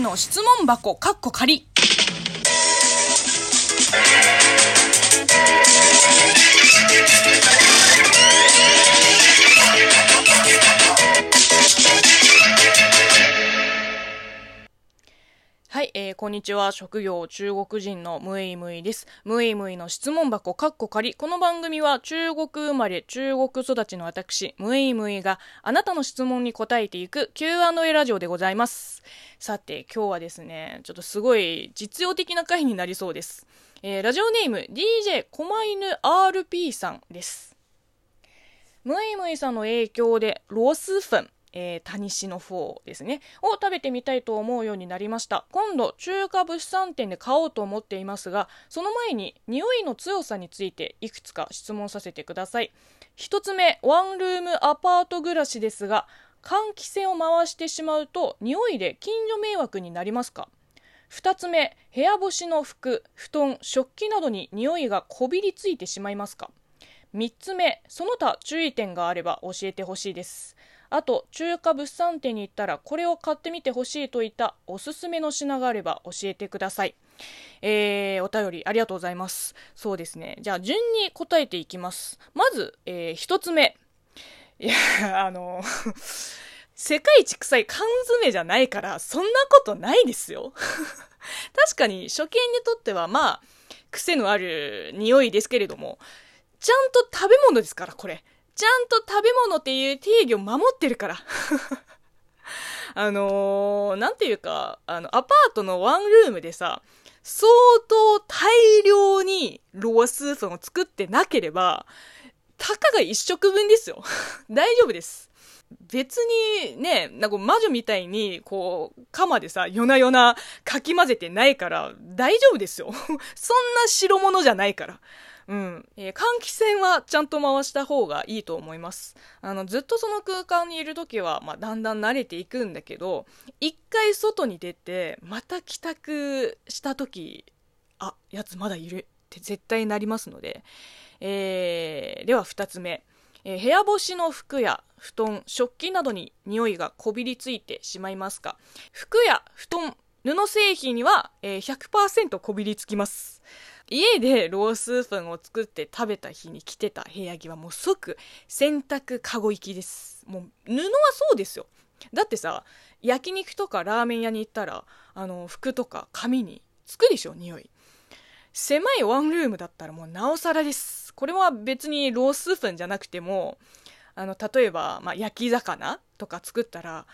の質問箱、カッコ仮。こんにちは。職業中国人のムイムイです。ムイムイの質問箱、カッコ仮。この番組は中国生まれ、中国育ちの私、ムイムイがあなたの質問に答えていく Q&A ラジオでございます。さて、今日はですね、ちょっとすごい実用的な回になりそうです。えー、ラジオネーム DJ 狛犬 RP さんです。ムイムイさんの影響でロスフン、えー、タニシのフォーですね、を食べてみたいと思うようになりました。今度、中華物産展で買おうと思っていますが、その前に、匂いの強さについていくつか質問させてください。一つ目、ワンルームアパート暮らしですが、換気扇を回してしまうと、匂いで近所迷惑になりますか？2つ目部屋干しの服布団食器などに匂いがこびりついてしまいますか？3つ目その他注意点があれば教えてほしいですあと中華物産展に行ったらこれを買ってみてほしいといったおすすめの品があれば教えてください。えー、お便りありがとうございます。そうですね。じゃあ順に答えていきます。まず、えー、1つ目。いやあの 世界一臭い缶詰じゃないからそんなことないですよ。確かに初見にとってはまあ癖のある匂いですけれどもちゃんと食べ物ですからこれ。ちゃんと食べ物っていう定義を守ってるから。あのー、なんていうか、あの、アパートのワンルームでさ、相当大量にロースープを作ってなければ、たかが一食分ですよ。大丈夫です。別にね、なんか魔女みたいに、こう、鎌でさ、夜な夜なかき混ぜてないから、大丈夫ですよ。そんな白物じゃないから。うん。えー、換気扇はちゃんと回した方がいいと思います。あの、ずっとその空間にいるときは、まあ、だんだん慣れていくんだけど、一回外に出て、また帰宅したとき、あ、やつまだいるって絶対なりますので、えー、では二つ目。えー、部屋干しの服や布団、食器などに匂いがこびりついてしまいますか服や布団、布製品には、えー、100%こびりつきます。家でロースープンを作って食べた日に着てた部屋着はもう即洗濯かご行きです。もう布はそうですよ。だってさ、焼肉とかラーメン屋に行ったら、あの、服とか紙につくでしょ、匂い。狭いワンルームだったらもうなおさらです。これは別にロースープンじゃなくても、あの、例えば、まあ、焼き魚とか作ったら、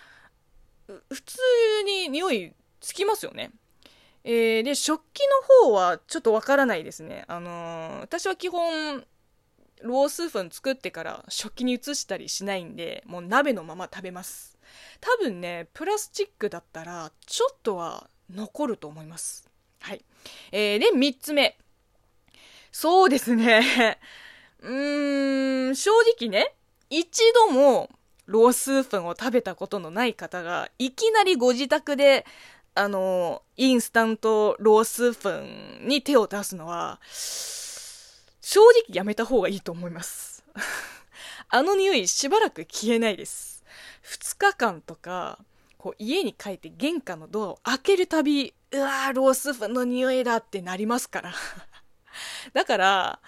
普通に匂いつきますよね。えー、で、食器の方はちょっとわからないですね。あのー、私は基本、ロースープン作ってから食器に移したりしないんで、もう鍋のまま食べます。多分ね、プラスチックだったら、ちょっとは残ると思います。はい。えー、で、3つ目。そうですね。うーん、正直ね、一度もロースープンを食べたことのない方が、いきなりご自宅であの、インスタントロースプーンに手を出すのは、正直やめた方がいいと思います。あの匂いしばらく消えないです。2日間とか、こう家に帰って玄関のドアを開けるたび、うわー、ロースプーンの匂いだってなりますから。だから、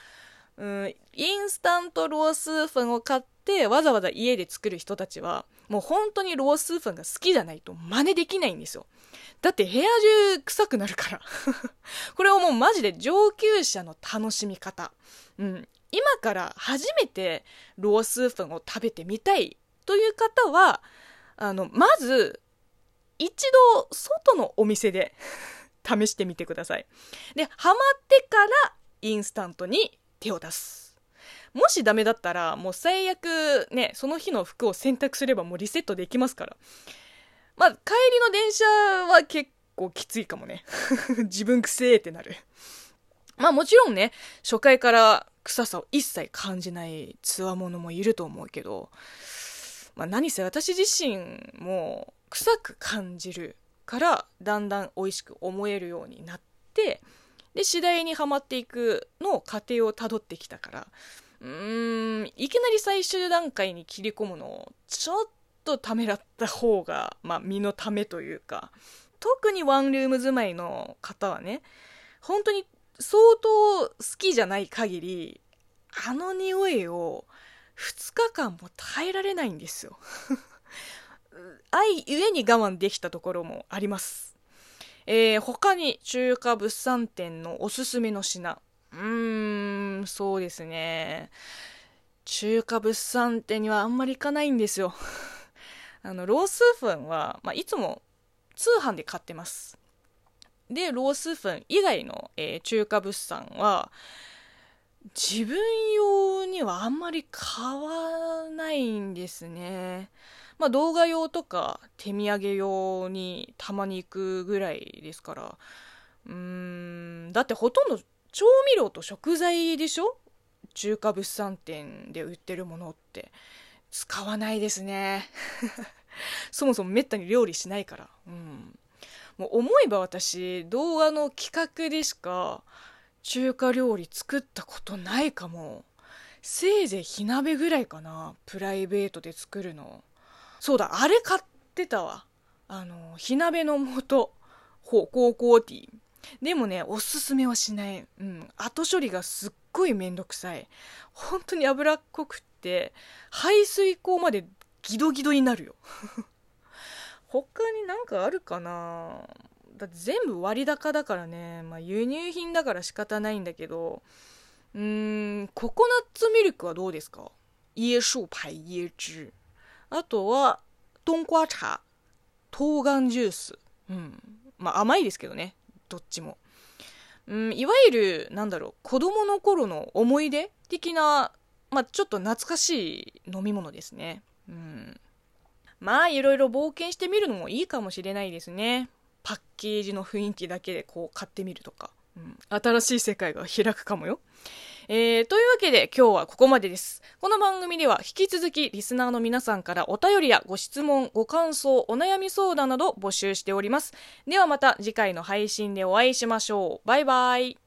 うん、インスタントロースプーンを買ってわざわざ家で作る人たちは、もう本当にロースープンが好きじゃないと真似できないんですよ。だって部屋中臭くなるから これはもうマジで上級者の楽しみ方。うん。今から初めてロースープンを食べてみたいという方は、あの、まず、一度外のお店で 試してみてください。で、ハマってからインスタントに手を出す。もしダメだったら、もう最悪ね、その日の服を選択すればもうリセットできますから。まあ、帰りの電車は結構きついかもね。自分くせーってなる。まあもちろんね、初回から臭さを一切感じないつわものもいると思うけど、まあ何せ私自身も臭く感じるからだんだん美味しく思えるようになって、で、次第にはまっていくのを過程をたどってきたから、うーん、いきなり最終段階に切り込むの、ちょっとためらった方が、まあ、身のためというか、特にワンルーム住まいの方はね、本当に相当好きじゃない限り、あの匂いを2日間も耐えられないんですよ。愛ゆえに我慢できたところもあります。えー、他に中華物産展のおすすめの品。うーん、そうですね。中華物産展にはあんまり行かないんですよ。あの、ロースーフンは、まあ、いつも通販で買ってます。で、ロースーフン以外の、えー、中華物産は、自分用にはあんまり買わないんですね。まあ動画用とか手土産用にたまに行くぐらいですから。うーん、だってほとんど調味料と食材でしょ？中華物産展で売ってるものって。使わないですね。そもそもめったに料理しないから。うん。もう思えば私、動画の企画でしか中華料理作ったことないかも。せいぜい火鍋ぐらいかな。プライベートで作るの。そうだ、あれ買ってたわ。あの、火鍋の素。ほ、コーコーティー。でもね、おすすめはしない。うん。後処理がすっごいめんどくさい。本当に脂っこくって、排水口までギドギドになるよ。他になんかあるかな？だって全部割高だからね。まあ輸入品だから仕方ないんだけど、うーん、ココナッツミルクはどうですか？椰樹牌椰汁。あとは、冬瓜茶、冬瓜ジュース。うん。まあ甘いですけどね。どっちも。うん、いわゆる、なんだろう、子供の頃の思い出的な、まあちょっと懐かしい飲み物ですね。うん。まあいろいろ冒険してみるのもいいかもしれないですね。パッケージの雰囲気だけでこう買ってみるとか。うん、新しい世界が開くかもよ。えー、というわけで今日はここまでです。この番組では引き続きリスナーの皆さんからお便りやご質問、ご感想、お悩み相談など募集しております。ではまた次回の配信でお会いしましょう。バイバイ。